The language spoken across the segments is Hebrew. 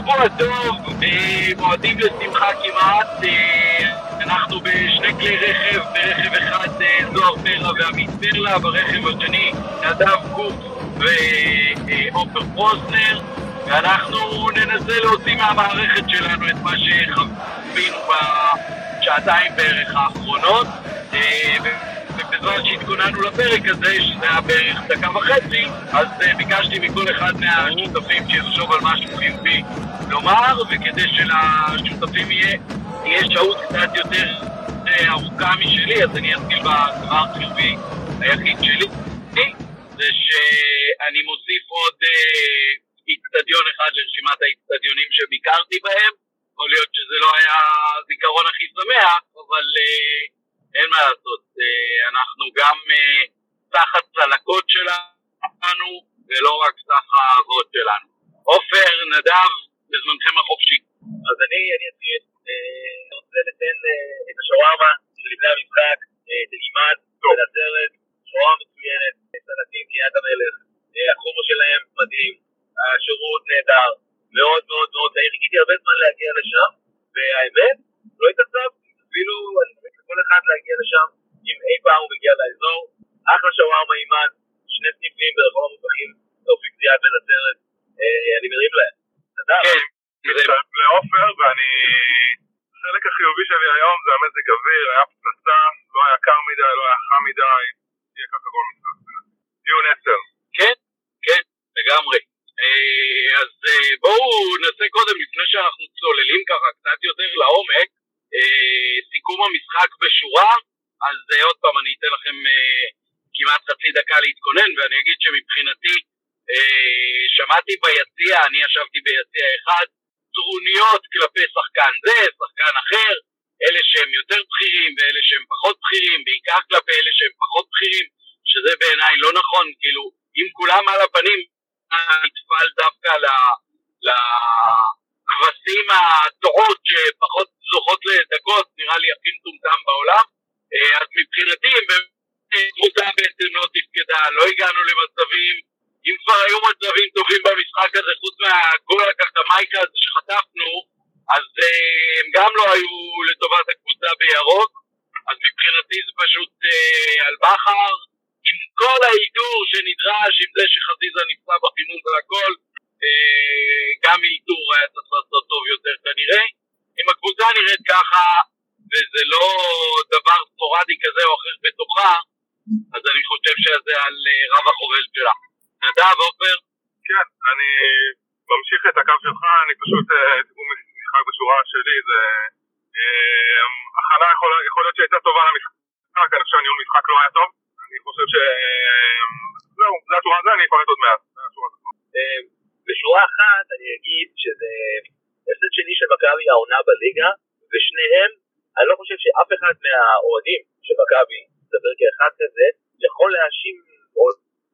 שבוע טוב, אה, מועדים לשמחה כמעט, אה, אנחנו בשני כלי רכב, ברכב אחד אה, זוהר פרלה ועמית פרלה, ברכב השני נדב קוק ועופר פרוסנר, ואנחנו ננסה להוציא מהמערכת שלנו את מה שחווינו בשעתיים בערך האחרונות. ובזמן שהתכוננו לפרק הזה, שזה היה בערך דקה וחצי, אז ביקשתי מכל אחד מהשותפים שיחשוב על משהו חיובי לומר, וכדי שלשותפים יהיה, תהיה שהות קצת יותר ארוכה משלי, אז אני אתחיל בדבר חיובי היחיד שלי, זה שאני מוסיף עוד איצטדיון אחד לרשימת האיצטדיונים שביקרתי בהם. יכול להיות שזה לא היה הזיכרון הכי שמח, אבל אין מה לעשות. Uh, אנחנו גם uh, סך הצלקות שלנו, ולא רק סך האהבות שלנו. עופר, נדב, בזמנכם החופשי. אז אני, אני אתחיל, uh, רוצה לתת את השווארמה של לפני המשחק, תלמד, בנצרת, שווארמה מצוינת, סלטים קריית המלך, החומר שלהם מדהים, השירות נהדר, מאוד מאוד מאוד חיכיתי הרבה זמן להגיע לשם, והאמת, לא התעצבתי, אפילו אני לכל אחד להגיע לשם, אם אי פעם הוא מגיע לאזור, אחלה שווארמה עימד, שני סניפים ברחוב המובחים, תופיק זיאד בנצרת, אני מרים להם. כן, לעופר, ואני... החלק החיובי שלי היום זה המזג אוויר, היה פצצה, לא היה קר מדי, לא היה חם מדי, יהיה ככה כל משחק. דיון עשר. כן, כן, לגמרי. אז בואו נעשה קודם, לפני שאנחנו צוללים ככה קצת יותר לעומק, סיכום המשחק בשורה, אז עוד פעם אני אתן לכם כמעט חצי דקה להתכונן, ואני אגיד שמבחינתי שמעתי ביציע, אני ישבתי ביציע אחד, טרוניות כלפי שחקן זה, שחקן אחר, אלה שהם יותר בכירים ואלה שהם פחות בכירים, בעיקר כלפי אלה שהם פחות בכירים, שזה בעיניי לא נכון, כאילו, אם כולם על הפנים, נטפל דווקא לכבשים הטועות שפחות זוכות לדקות, נראה לי הכי מטומטם בעולם, אז מבחינתי קבוצה בעצם לא תפקדה, לא הגענו למצבים, אם כבר היו מצבים טובים במשחק הזה, חוץ מהגול הקרטמייקה הזה שחטפנו, אז הם גם לא היו לטובת הקבוצה בירוק, אז מבחינתי זה פשוט על בכר, עם כל האיתור שנדרש, עם זה שחזיזה נפצע בחימום והכל, גם איתור היה צריך לעשות טוב יותר כנראה. אם הקבוצה נראית ככה, וזה לא דבר ספורדי כזה או אחר בתוכה, אז אני חושב שזה על רב החובל שלה. נדב, עופר? כן, אני ממשיך את הקו שלך, אני פשוט, סיכום משחק בשורה שלי, זה... הכנה יכול להיות שהייתה טובה למשחק, אני חושב שהניהול משחק לא היה טוב. אני חושב ש... זהו, זה התורה הזה, אני אפרט עוד מעט. אגיד שזה הפסד שני של מכבי העונה בליגה, ושניהם, אני לא חושב שאף אחד מהאוהדים של מכבי, מדבר כאחד כזה, יכול להאשים או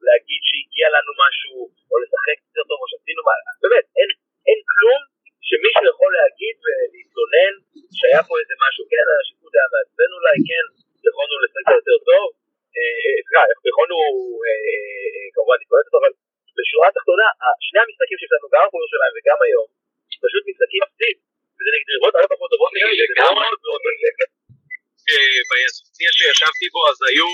להגיד שהגיע לנו משהו, או לשחק יותר טוב, או שעשינו מה, באמת, אין, אין כלום שמישהו יכול להגיד ולהתלונן שהיה פה איזה משהו, כן, השיפוט היה מעצבן אולי, כן, יכולנו לשחק יותר טוב, סליחה, יכולנו כמובן להתכונן אותו, אבל בשורה התחתונה, שני המשחקים שיש לנו גם הפועל ירושלים וגם היום, פשוט משחקים מפסיד, וזה נגד ריבות הרבה פחות טובות נגד ביציע שישבתי בו אז היו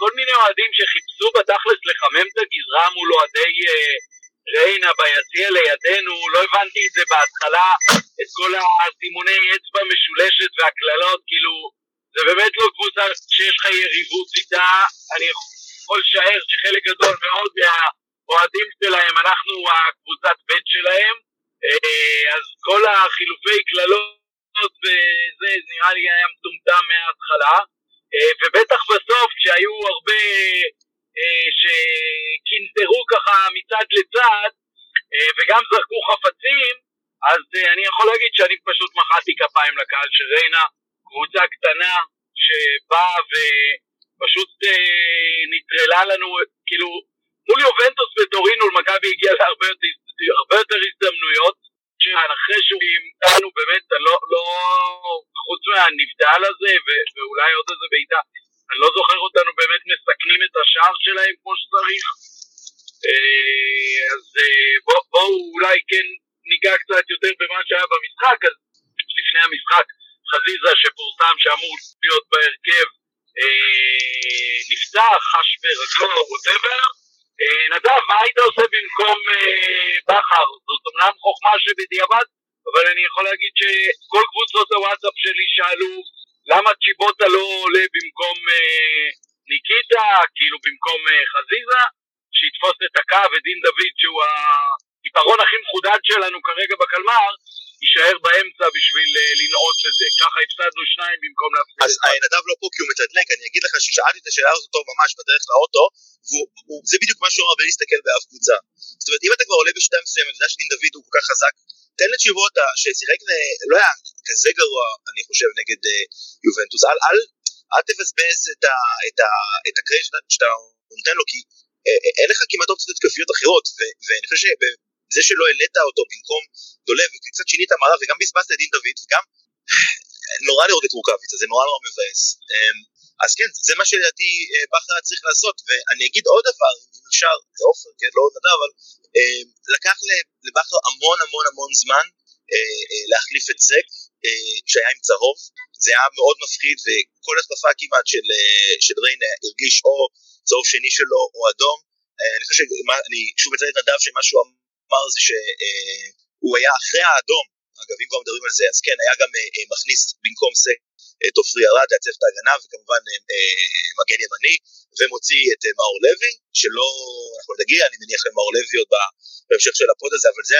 כל מיני אוהדים שחיפשו בתכלס לחמם את הגזרה מול אוהדי ריינה ביציע לידינו, לא הבנתי את זה בהתחלה, את כל הסימוני אצבע משולשת והקללות, כאילו זה באמת לא קבוצה שיש לך יריבות איתה, אני יכול לשער שחלק גדול מאוד מהאוהדים שלהם, אנחנו הקבוצת בית שלהם, אז כל החילופי קללות וזה נראה לי היה מטומטם מההתחלה, ובטח בסוף כשהיו הרבה שקינטרו ככה מצד לצד וגם זרקו חפצים, אז אני יכול להגיד שאני פשוט מחאתי כפיים לקהל של ריינה, קבוצה קטנה שבאה ופשוט אה, נטרלה לנו, כאילו, מול יובנטוס וטורינו למכבי הגיע להרבה יותר, יותר הזדמנויות, אחרי שהוא אימתנו באמת, לא, לא, חוץ מהנבדל הזה ו- ואולי עוד איזה בעיטה, אני לא זוכר אותנו באמת מסכנים את השער שלהם כמו שצריך. אז בואו בוא, אולי כן ניגע קצת יותר במה שהיה במשחק, אז לפני המשחק חזיזה שפורסם שאמור להיות בהרכב אה, נפצע, חש ברגלו, ווטאבר. אה, נדב, מה היית עושה במקום אה, בכר? זאת אומנם חוכמה שבדיעבד, אבל אני יכול להגיד שכל קבוצות הוואטסאפ שלי שאלו למה צ'יבוטה לא עולה במקום אה, ניקיטה, כאילו במקום חזיזה, שיתפוס את הקו, ודין דוד שהוא העיפרון הכי מחודד שלנו כרגע בקלמר, יישאר באמצע בשביל לנעוץ את זה. ככה הפסדנו שניים במקום להפסיד אז נדב לא פה כי הוא מתדלק, אני אגיד לך ששאלתי את השאלה הזאת ממש בדרך לאוטו, וזה בדיוק מה שהוא אמר בלי להסתכל באף קבוצה. זאת אומרת, אם אתה כבר עולה בשיטה מסוימת, אתה יודע שדין דוד הוא כל כך חזק, תן לצ'יבוטה ששיחק, לא היה כזה גרוע, אני חושב, נגד uh, יובנטוס, אל, אל, אל תבזבז את, את, את הקרדיט שאתה נותן לו, כי אה, אין לך כמעט אופציות התקפיות אחרות, ואני חושב זה שלא העלית אותו במקום דולב וקצת שינית מערב וגם בזבזת את דין דוד וגם נורא לראות את רוקאביצה זה נורא נורא מבאס אמ, אז כן זה מה שלדעתי אה, בכר היה צריך לעשות ואני אגיד עוד דבר אם אפשר עופר כן לא נדע אבל אמ, לקח לבכר המון המון המון זמן אה, אה, להחליף את סק כשהיה עם צהוב. זה היה מאוד מפחיד וכל התקפה כמעט של, של ריין הרגיש או צהוב שני שלו או אדום. אני חושב שאני שוב מציין את נדב שמה שהוא אמר זה שהוא היה אחרי האדום, אגב אם כבר מדברים על זה, אז כן, היה גם אה, מכניס במקום זה את עופרי ארד, לעצב את ההגנה, וכמובן אה, מגן ימני, ומוציא את אה, מאור לוי, שלא, אנחנו נגיע, אני מניח למאור לוי עוד בהמשך של הפוד הזה, אבל זה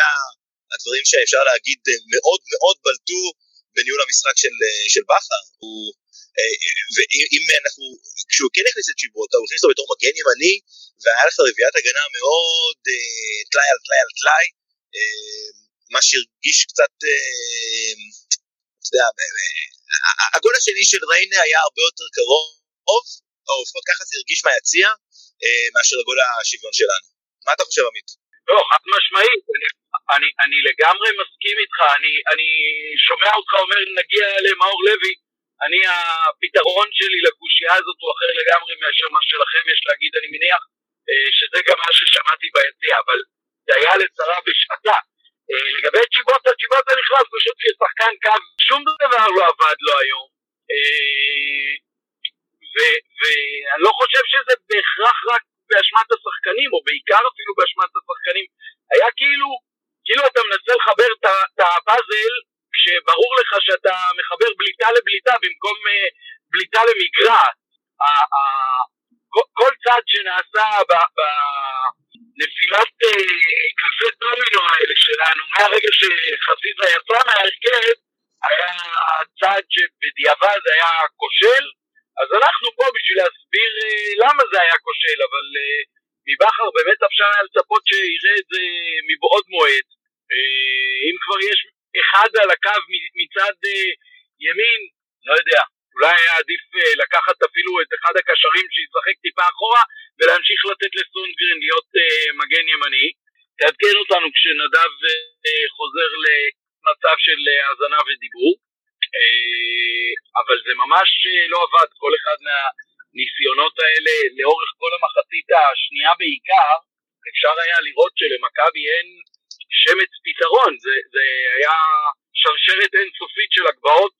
הדברים שאפשר להגיד מאוד מאוד בלטו בניהול המשחק של, של בכר. ואם אנחנו, כשהוא כן הכניס את שיבוטה, הוא הכניס אותו בתור מגן ימני, והיה לך רביעיית הגנה מאוד אה, טלאי על טלאי על טלאי, אה, מה שהרגיש קצת, אה, אתה יודע, הגול השני של ריינה היה הרבה יותר קרוב, או לפחות ככה זה הרגיש מהיציע, מאשר הגול השוויון שלנו. מה אתה חושב עמית? לא, חד משמעית, אני, אני, לגמרי מסכים איתך, אני, אני שומע אותך אומר נגיע למאור לוי, אני הפתרון שלי לקושייה הזאת הוא אחר לגמרי מאשר מה שלכם יש להגיד, אני מניח אה, שזה גם מה ששמעתי ביציע, אבל היה לצרה בשעתה. אה, לגבי צ'יבוטה, צ'יבוטה נכנס פשוט כשחקן קו, שום דבר לא עבד לו היום. אה, ואני לא חושב שזה בהכרח רק באשמת השחקנים, או בעיקר אפילו באשמת השחקנים. היה כאילו, כאילו אתה מנסה לחבר את הפאזל כשברור לך שאתה מחבר בליטה לבליטה במקום בליטה למגרעת. כל צעד שנעשה בנפילת אה, קלפי דומינו האלה שלנו, מהרגע שחזיזה יצא מההרכב, היה צעד שבדיעבד היה כושל, אז אנחנו פה בשביל להסביר אה, למה זה היה כושל, אבל אה, מבכר באמת אפשר היה לצפות שיראה את זה מבעוד מועד. אם כבר יש אחד על הקו מצד ימין, לא יודע, אולי היה עדיף לקחת אפילו את אחד הקשרים שישחק טיפה אחורה ולהמשיך לתת לסונגרן להיות uh, מגן ימני. תעדכן אותנו כשנדב uh, חוזר למצב של האזנה uh, ודיבור. Uh, אבל זה ממש uh, לא עבד, כל אחד מהניסיונות האלה לאורך כל המחצית השנייה בעיקר, אפשר היה לראות שלמכבי אין שמץ פתרון, זה, זה היה שרשרת אינסופית של הגבהות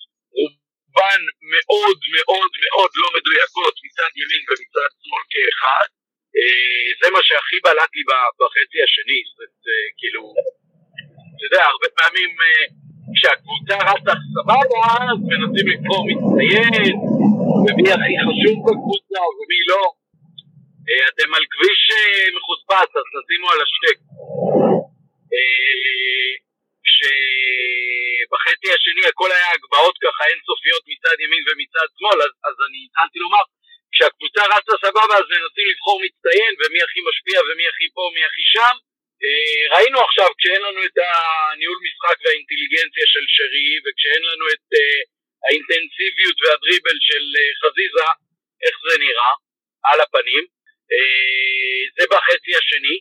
רובן מאוד מאוד מאוד לא מדויקות מצד ימין ומצד שמאל כאחד. אה, זה מה שהכי בלט לי בחצי השני, זאת אומרת, אה, כאילו, אתה יודע, הרבה פעמים אה, כשהקבוצה רצה סבבה, אז מנסים לבחור מצטיין, ומי הכי חשוב בקבוצה ומי לא. אתם על כביש מחוספס, אז תשימו על השטק. כשבחצי השני הכל היה הגבהות ככה אינסופיות מצד ימין ומצד שמאל, אז, אז אני התחלתי לומר, כשהקבוצה רצה סבבה אז מנסים לבחור מצטיין ומי הכי משפיע ומי הכי פה ומי הכי שם. אה, ראינו עכשיו כשאין לנו את הניהול משחק והאינטליגנציה של שרי וכשאין לנו את אה, האינטנסיביות והדריבל של אה, חזיזה, איך זה נראה על הפנים. זה בחצי השני.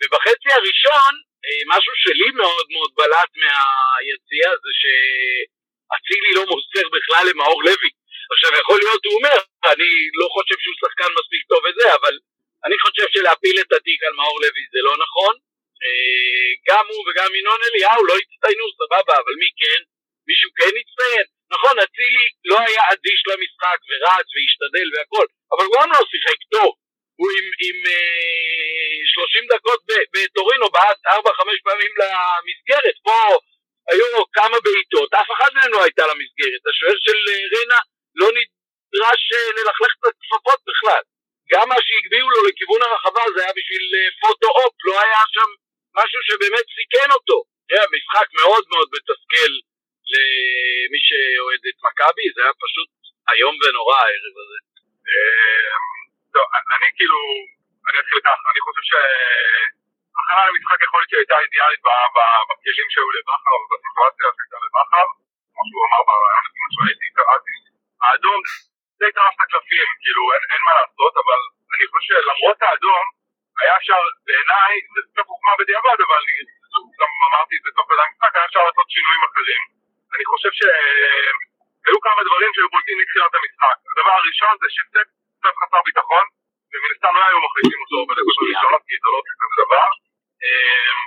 ובחצי הראשון משהו שלי מאוד מאוד בלט מהיציע זה שאצילי לא מוסר בכלל למאור לוי. עכשיו יכול להיות, הוא אומר, אני לא חושב שהוא שחקן מספיק טוב וזה, אבל אני חושב שלהפיל את התיק על מאור לוי זה לא נכון. אה, גם הוא וגם ינון אליהו לא הצטיינו, סבבה, אבל מי כן? מישהו כן הצטיין? נכון, אצילי לא היה אדיש למשחק ורץ והשתדל והכל, אבל הוא גם לא שיחק טוב. הוא עם, עם אה, 30 דקות בטורינו בעט 4-5 פעמים למסגרת, פה היו כמה בעיטות, אף אחד מהם לא הייתה למסגרת. השוער של אה, ריינה לא נדרש אה, ללכלך את הכפפות בכלל. גם מה שהגביאו לו לכיוון הרחבה זה היה בשביל אה, פוטו-אופ, לא היה שם משהו שבאמת סיכן אותו. היה משחק מאוד מאוד מתסכל למי שאוהד את מכבי, זה היה פשוט איום ונורא הערב הזה. טוב, אני כאילו, אני אתחיל ככה, אני חושב ש... הכנה למשחק יכול להיות שהייתה אידיאלית בכלים שהיו לבכר, בסיטואציה שהייתה לבכר, כמו שהוא אמר ברעיון, מה שהייתי, קראתי. האדום די טרף את הקלפים, כאילו אין, אין מה לעשות, אבל אני חושב שלמרות האדום, היה אפשר, בעיניי, זה קצת חוכמה בדיעבד, אבל אני גם אמרתי את זה תוך כדי המשחק, היה אפשר לעשות שינויים אחרים. אני חושב שהיו כמה דברים שהיו בולטים מתחילת המשחק. הדבר הראשון זה שצק קצת חסר ביטחון, ומן הסתם לא היו מחליטים אותו בדקות הראשונות, כי זה לא עושה דבר. אמ,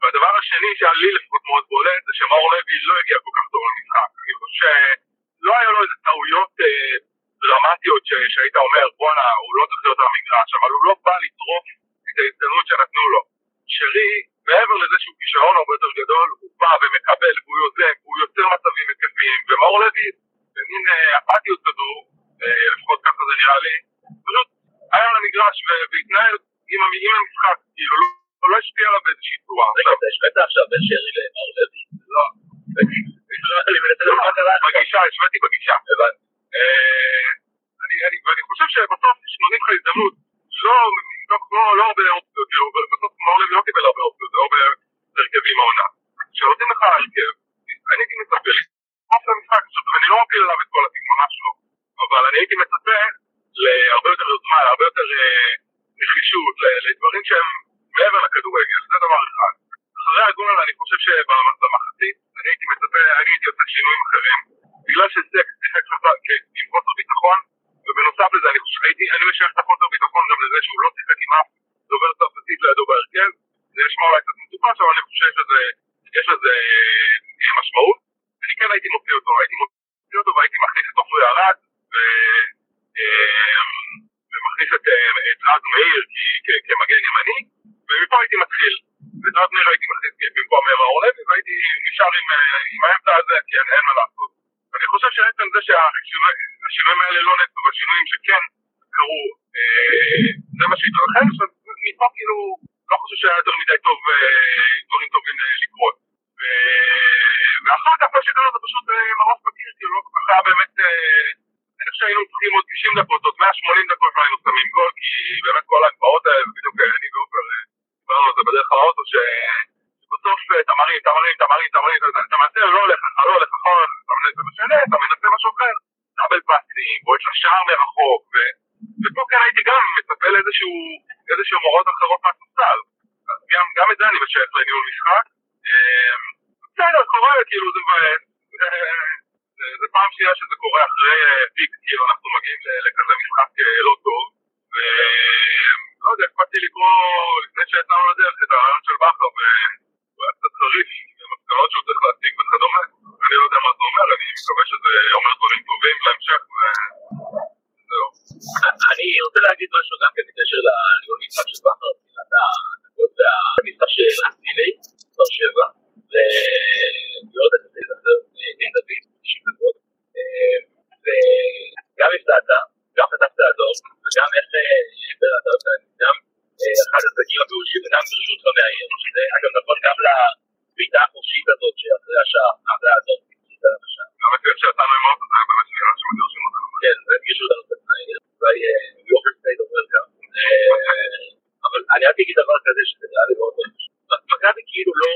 והדבר השני שהיה לי לפחות מאוד בולט זה שמאור לוי לא הגיע כל כך טוב למשחק. אני חושב שלא היה לו איזה טעויות אה, דרמטיות שהיית אומר בואנה הוא לא צריך להיות במגרש אבל הוא לא בא לטרוף את ההזדמנות שנתנו לו. שרי מעבר לזה שהוא כישרון הרבה יותר גדול הוא בא ומקבל והוא יוזם והוא יוצר מצבים התקפיים ומאור לוי במין אה, אפתיות כזו אה, לפחות ככה זה נראה לי פשוט היה למגרש והתנהל עם המשחק כאילו לא לא השפיע עליו באיזושהי צורה. רגע, אתה השווית עכשיו בין שרי למאור לוי? לא. לא בגישה, השוויתי בגישה. הבנתי. אה, ואני חושב שבסוף כשנותנים לך הזדמנות, לא, לא הרבה אופציות, כאילו, בסוף מאור לוי לא קיבל הרבה אופציות, זה הרבה הרכבים העונה. כשנותנים לך הרכב, אני הייתי מצפה לתקוף למשחק, ואני לא מפיל עליו את כל התיק, ממש לא. אבל אני הייתי מצפה להרבה יותר יוזמה, להרבה יותר אה, נחישות, לדברים שהם מעבר לכדורגל, זה דבר אחד. אחרי הגול אני חושב שבמחצית אני הייתי מצפה, אני הייתי עושה שינויים אחרים. בגלל שסקס שיחק עם חוסר ביטחון, ובנוסף לזה אני חושב, הייתי, אני משייך את החוסר ביטחון גם לזה שהוא לא שיחק עם אף דובר צרפתית לידו בהרכב. זה נשמע אולי קצת מטופש, אבל אני חושב שיש לזה אה, משמעות. אני כן הייתי מוציא אותו, הייתי מוציא אותו והייתי מכניס את עופרי ארד, ומכניס את אה, רז מאיר כמגן ימני. ומפה הייתי מתחיל. ודעת נר הייתי מכניס במקום מאור לוי והייתי נשאר עם, אה, עם האמצע הזה כי אין, אין מה לעשות. ואני חושב שעצם זה שהשינויים האלה לא נעשו והשינויים שכן קרו, אה, זה מה שהתרחש, אז מפה כאילו לא חושב שהיה יותר מדי טוב, דברים טובים לקרות. ואחר כך מה שקרה זה פשוט מרוץ בקיר, כאילו לא כל כך היה באמת... אה, חושב שהיינו צריכים עוד 90 דקות, עוד 180 דקות לא היינו שמים גול, כי באמת כל ההגבהות האלה, בדיוק אני ועופר דיברנו על זה בדרך לאוטו, שבסוף תמרים, תמרים, תמרים, תמרים, אתה מנסה, לא הולך לך, לא הולך לך, אתה משנה, אתה מנסה משהו אחר, דאבל פאסים, בועט לשער מרחוק, ופה כן הייתי גם מצפה לאיזשהו מורות אחרות מהספסל, אז גם את זה אני משייך לניהול משחק. בסדר, קורה, כאילו זה מבאס. זה פעם שנייה שזה קורה אחרי פיק, כאילו אנחנו מגיעים לכזה משחק לא טוב. ולא יודע, הספקתי לקרוא לפני שיצאנו לדרך את הרעיון של בכר, והוא היה קצת חריף, המסקנות שהוא צריך להציג וכדומה. אני לא יודע מה זה אומר, אני מקווה שזה אומר דברים טובים להמשך, וזהו. אני רוצה להגיד משהו גם כן בקשר לניהול משחק של בכר, מבחינת הדקות והמשחק של אצילי, מספר 7, ולראות את זה אין דוד, 90 לבוא. אה, וגם הפתעת, גם חטפת הדור, וגם איך אה, ברדת, גם אה, אחד הדגים הבאושים, וגם ברשותך מהעיר, שזה אגב נכון גם לביתה החופשית הזאת שאחרי השעה, אחרי הזאת. גם את זה שאתה אמרת, זה היה באמת נראה שהם מגרשים אותנו. כן, זה הרגישו אותנו בתנאי, אולי יופי סטייט אומר גם. אבל אני רק אגיד דבר כזה שזה נראה לי מאוד מאוד פשוט. מכבי כאילו לא...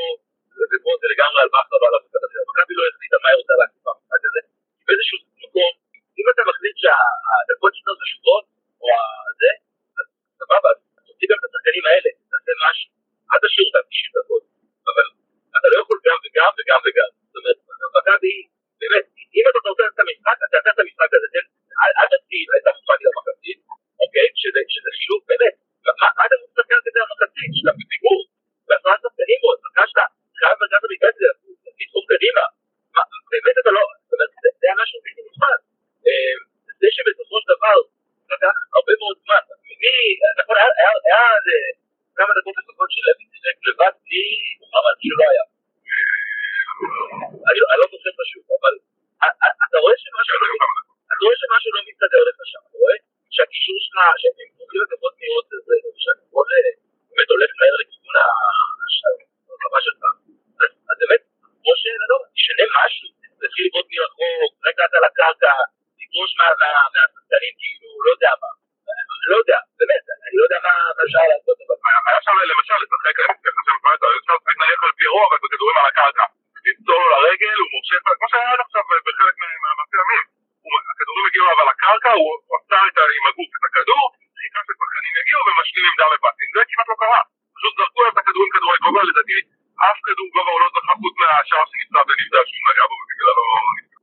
אף כדור גובה הוא לא זכה חוץ מהשער שנפצע ונפצע שהוא נגע בו ובגללו נפצע.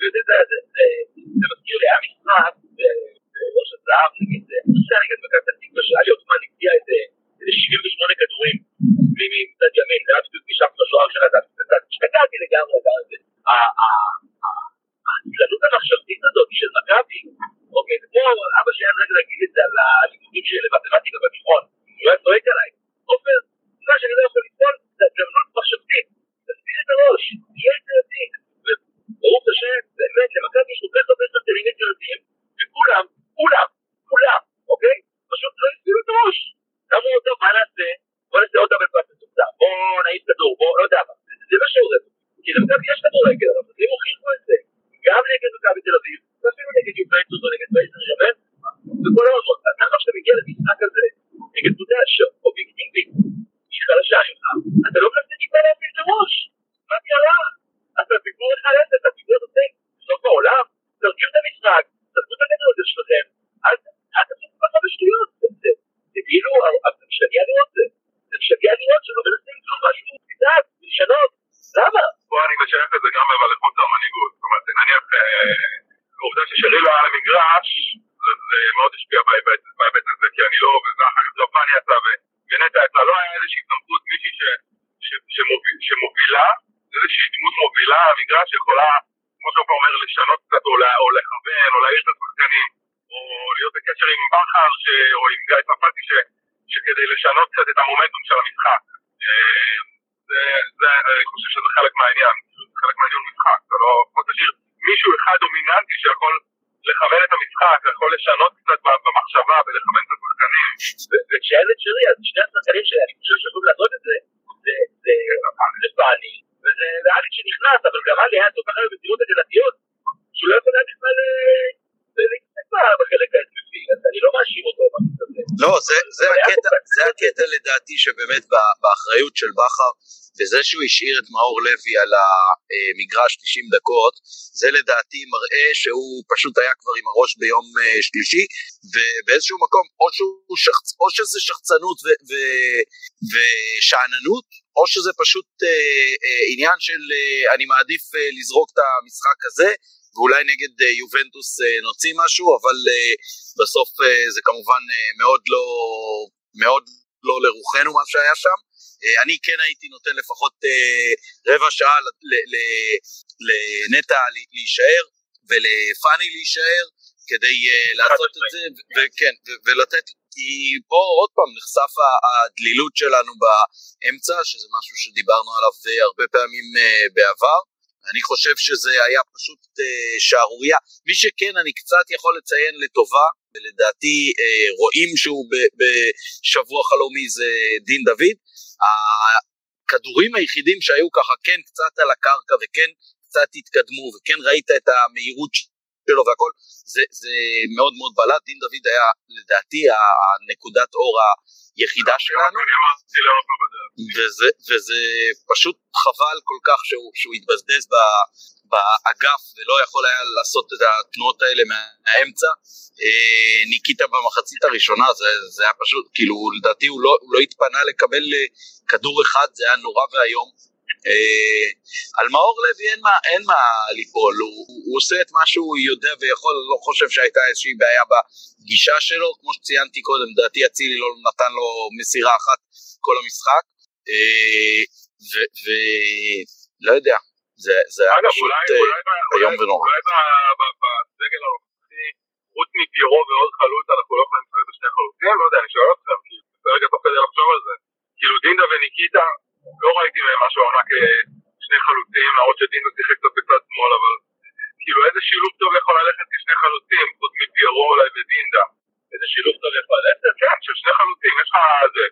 וזה זה, זה, זה, זה מזכיר לי, היה משחק בראש הזהב נגד, אני חושב נגד מכבי פתח תקווה, שהיה לי עותמן הגיע איזה איזה 78 כדורים מ- מצד ימין, זה היה בדיוק משם בשוער של הדף, השתגעתי לגמרי גם על זה. ה- ה- ה- ההצטלות המחשבתית הזאת של מכבי, אוקיי, זה כמו אבא שלי היה נהג להגיד את זה על הלימודים של מתמטיקה בתיכון, הוא היה צועק עליי, עופר, מה שאני לא יכול לסבול זה הגמנות מחשבתית, תסביר את הראש, תהיה יצירתי, וברוך השם, באמת, למכבי יש כל כך הרבה שחקנים יצירתיים, וכולם, כולם, כולם, אוקיי? פשוט לא הסבירו את הראש. אמרו, טוב, מה נעשה? בוא נעשה עוד דאבל פאס מצומצם, בוא נעיף כדור, בוא, לא יודע מה, זה מה שהוא רצה. כי למכבי יש כדורגל, אבל הם הוכיחו את זה. גם נגד מכבי תל אביב, ואפילו נגד יובנטוס או נגד פייסר שמן, וכל העולמות. אז ככה שאתה מגיע למשחק הזה, נגד קבוצה שאובייקטיבית, היא חלשה ממך, אתה לא מנסה טיפה להפעיל את הראש. מה קרה? אתה פיגור אחד אפס, אתה פיגור הזה, סוף העולם, תרגיעו את המשחק, תעשו את הכדורגל שלכם, אל אל תעשו כל כך הרבה שטויות. זה- זה- זה כאילו, אבל זה משגע לראות זה. זה משגע לראות שלא מנסים לעשות משהו קצת, לשנות. למה? פה אני משייך את זה גם אבל לחוסר מנהיגות. זאת אומרת, נניח, אה, העובדה ששרי לא היה על המגרש, זה זה מאוד השפיע בהיבט בהיבט הזה, כי אני לא, וזה אחר כך ג'פני יצא ו- ונטע יצא, לא היה איזושהי סמכות, מישהי ש- ש- שמוביל- שמובילה, איזושהי דמות מובילה על המגרש שיכולה, כמו שאתה אומר, לשנות קצת, או לה- או לכוון, או להעיר את השחקנים, או להיות בקשר עם בכר, ש- או עם גיא צרפתי, ש- שכדי לשנות קצת את המומנטום של המשחק. אה, זה, זה, אני חושב שזה חלק מהעניין, זה חלק מהניהול משחק, אתה לא יכול תשאיר מישהו אחד דומיננטי שיכול לכוון את המשחק, יכול לשנות קצת במחשבה ולכוון את השחקנים. וכשאין את שרי, אז שני השחקנים שאני חושב שיכולים לעשות את זה, זה זה- זה פאני, וזה ואלי שנכנס, אבל גם אלי היה כך הרבה מסירות הגנתיות, שהוא לא יכול היה בכלל אה, להתעסק בה בחלק אז אני לא מאשים אותו במשהו כזה. לא, זה, זה, הקטע, זה הקטע לדעתי שבאמת באחריות של בכר, וזה שהוא השאיר את מאור לוי על המגרש 90 דקות, זה לדעתי מראה שהוא פשוט היה כבר עם הראש ביום אה, שלישי, ובאיזשהו מקום, או, שהוא שחצ... או שזה שחצנות ו... ו... ושאננות, או שזה פשוט אה, אה, עניין של אה, אני מעדיף אה, לזרוק את המשחק הזה, ואולי נגד אה, יובנטוס אה, נוציא משהו, אבל אה, בסוף זה כמובן מאוד לא, מאוד לא לרוחנו מה שהיה שם. אני כן הייתי נותן לפחות רבע שעה לנטע להישאר ולפאני להישאר כדי לעשות את זה, וכן, ולתת, כי פה עוד פעם נחשף הדלילות שלנו באמצע, שזה משהו שדיברנו עליו הרבה פעמים בעבר. אני חושב שזה היה פשוט אה, שערורייה. מי שכן אני קצת יכול לציין לטובה, ולדעתי אה, רואים שהוא ב- בשבוע חלומי זה דין דוד, הכדורים היחידים שהיו ככה כן קצת על הקרקע וכן קצת התקדמו וכן ראית את המהירות שלו והכל, זה, זה מאוד מאוד בלט, דין דוד היה לדעתי הנקודת אור היחידה שלנו. לעופר בדרך. וזה, וזה פשוט חבל כל כך שהוא, שהוא התבזבז ב, באגף ולא יכול היה לעשות את התנועות האלה מהאמצע. אה, ניקיטה במחצית הראשונה זה, זה היה פשוט, כאילו לדעתי הוא לא, הוא לא התפנה לקבל אה, כדור אחד, זה היה נורא ואיום. אה, על מאור לוי אין מה, אין מה ליפול, הוא, הוא, עושה את מה שהוא יודע ויכול, לא חושב שהייתה איזושהי בעיה בגישה שלו, כמו שציינתי קודם, לדעתי אצילי לא נתן לו מסירה אחת כל המשחק, ולא יודע, זה, זה היה פשוט אה, איום ונורא. אולי בסגל הנוכחי, חוץ מפיירו ועוד חלוץ, אנחנו לא יכולים לשחק בשני חלוצים? לא יודע, אני שואל אתכם, כי זה רגע תוך כדי לחשוב על זה. כאילו דינדה וניקיטה, לא ראיתי מהם משהו העונה כשני כשני חלוצים, למרות שדינו שיחק קצת בצד שמאל, אבל כאילו איזה שילוב טוב יכול ללכת כשני חלוצים, חוץ מפיירו אולי ודינדה. איזה שילוב טוב יכול ללכת? כן, של שני חלוצים, יש לך זה.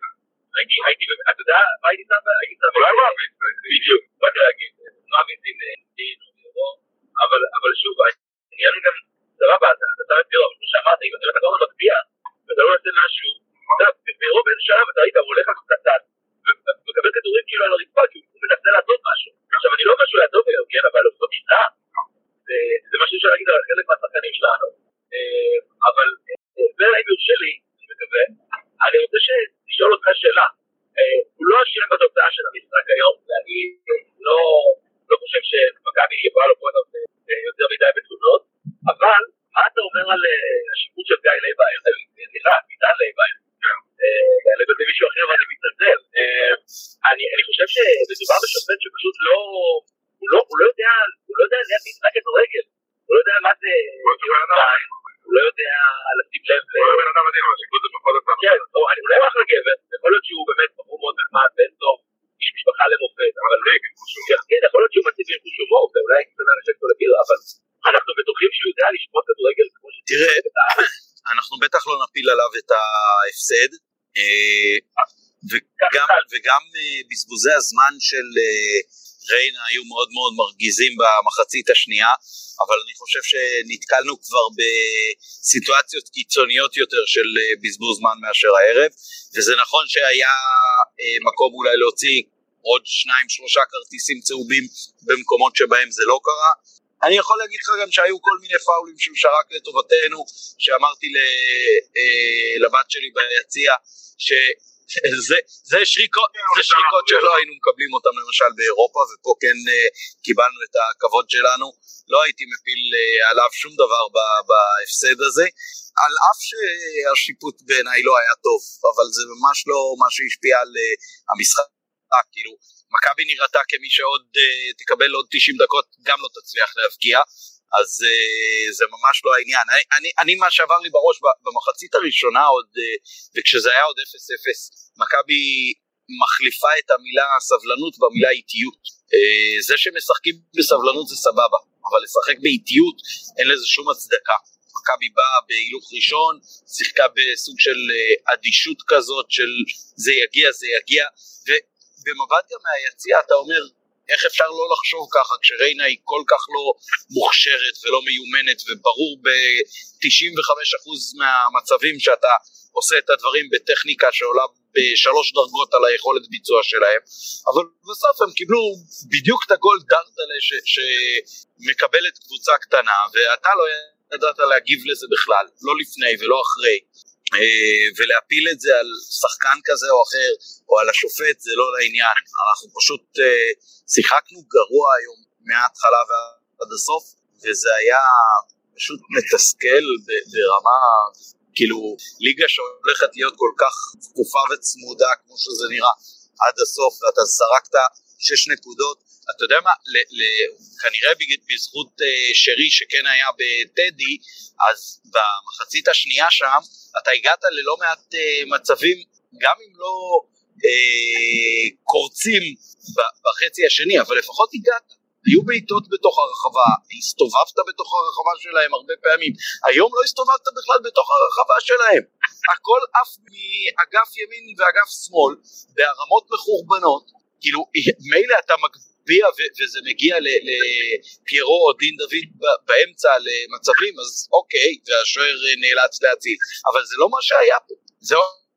הייתי, הייתי, אתה יודע, מה הייתי שם? הייתי שם... אולי מאביס. בדיוק, באתי להגיד, מאביס עם אה, דין אבל אבל שוב, העניין גם, סבבה, אתה שם את פירו, אבל כמו שאמרת, אם אתה לא מטביע, ואתה לא עושה משהו, אתה פירו באיזה שלב אתה הוא הולך לך קצת, ומקבל כדורים כאילו על הרצפה, כי הוא מנסה לעשות משהו. עכשיו, אני לא אומר שהוא היה טוב היום, כן, אבל הוא נמצא. זה- זה מה שאפשר להגיד על חלק מהשחקנים שלנו. אה, אבל, אה, אם יורשה לי, אני מקווה, אני רוצה ש- לשאול אותך שאלה. אה, הוא לא אשם בתוצאה של המשחק היום, ואני לא לא חושב שמכבי יכולה לבוא אליו אה, יותר מדי בתלונות, אבל מה אתה אומר על אה, השיפוט של גיא לייבה? אה, סליחה, עידן לייבה. אה, לגבי מישהו אחר ואני מתנצל. אה, אני אני חושב שמדובר בשופט שפשוט לא... הוא לא הוא לא יודע הוא לא יודע לנהל משחק כדורגל. הוא לא יודע מה זה... הוא לא יודע לשים לב ל... הוא לא בן אדם מדהים, אבל שיפוט זה פחות אותנו. כן, או, אני אולי הוא אחלה גבר, יכול להיות שהוא באמת בחור מאוד נחמד, בן טוב, איש משפחה למופת, אבל כן, יכול להיות שהוא מציג עם חוש הומור, ואולי קצת אנשים פה לבירה, אבל אנחנו בטוחים שהוא יודע לשפוט כדורגל כמו ש... תראה, אנחנו בטח לא נפיל עליו את ההפסד, אה, וגם, וגם אה, בזבוזי הזמן של אה, ריינה היו מאוד מאוד מרגיזים במחצית השנייה, אבל אני חושב שנתקלנו כבר בסיטואציות קיצוניות יותר של אה, בזבוז זמן מאשר הערב, וזה נכון שהיה אה, מקום אולי להוציא עוד שניים שלושה כרטיסים צהובים במקומות שבהם זה לא קרה. אני יכול להגיד לך גם שהיו כל מיני פאולים שהוא שרק לטובתנו, שאמרתי לבת שלי ביציע, שזה זה שריקות, זה שריקות שלא היינו מקבלים אותם למשל באירופה, ופה כן אה, קיבלנו את הכבוד שלנו. לא הייתי מפיל אה, עליו שום דבר בהפסד הזה, על אף שהשיפוט בעיניי לא היה טוב, אבל זה ממש לא מה שהשפיע על אה, המשחק, כאילו, מכבי נראתה כמי שעוד תקבל עוד 90 דקות, גם לא תצליח להבקיע, אז אה, זה ממש לא העניין. אני, אני, אני מה שעבר לי בראש במחצית הראשונה עוד, אה, וכשזה היה עוד 0-0, מכבי מחליפה את המילה סבלנות במילה איטיות. אה, זה שמשחקים בסבלנות זה סבבה, אבל לשחק באיטיות אין לזה שום הצדקה. מכבי באה בהילוך ראשון, שיחקה בסוג של אדישות כזאת של זה יגיע, זה יגיע, ובמבט גם מהיציע אתה אומר, איך אפשר לא לחשוב ככה כשריינה היא כל כך לא מוכשרת ולא מיומנת וברור ב-95% מהמצבים שאתה עושה את הדברים בטכניקה שעולה בשלוש דרגות על היכולת ביצוע שלהם אבל בסוף הם קיבלו בדיוק את הגול דרדלה ש- שמקבלת קבוצה קטנה ואתה לא ידעת להגיב לזה בכלל לא לפני ולא אחרי ולהפיל את זה על שחקן כזה או אחר או על השופט זה לא לעניין. אנחנו פשוט אה, שיחקנו גרוע היום מההתחלה ועד הסוף וזה היה פשוט מתסכל ברמה כאילו ליגה שהולכת להיות כל כך צפופה וצמודה כמו שזה נראה עד הסוף ואתה זרקת שש נקודות אתה יודע מה, ל, ל, כנראה בזכות אה, שרי שכן היה בטדי אז במחצית השנייה שם אתה הגעת ללא מעט אה, מצבים גם אם לא אה, קורצים בחצי השני אבל לפחות הגעת. היו בעיטות בתוך הרחבה, הסתובבת בתוך הרחבה שלהם הרבה פעמים, היום לא הסתובבת בכלל בתוך הרחבה שלהם, הכל עף מאגף ימין ואגף שמאל בהרמות מחורבנות, כאילו מילא אתה מגביה ו- וזה מגיע לפיירו או דין דוד באמצע למצבים אז אוקיי והשוער אה, נאלץ להציל, אבל זה לא מה שהיה פה, זה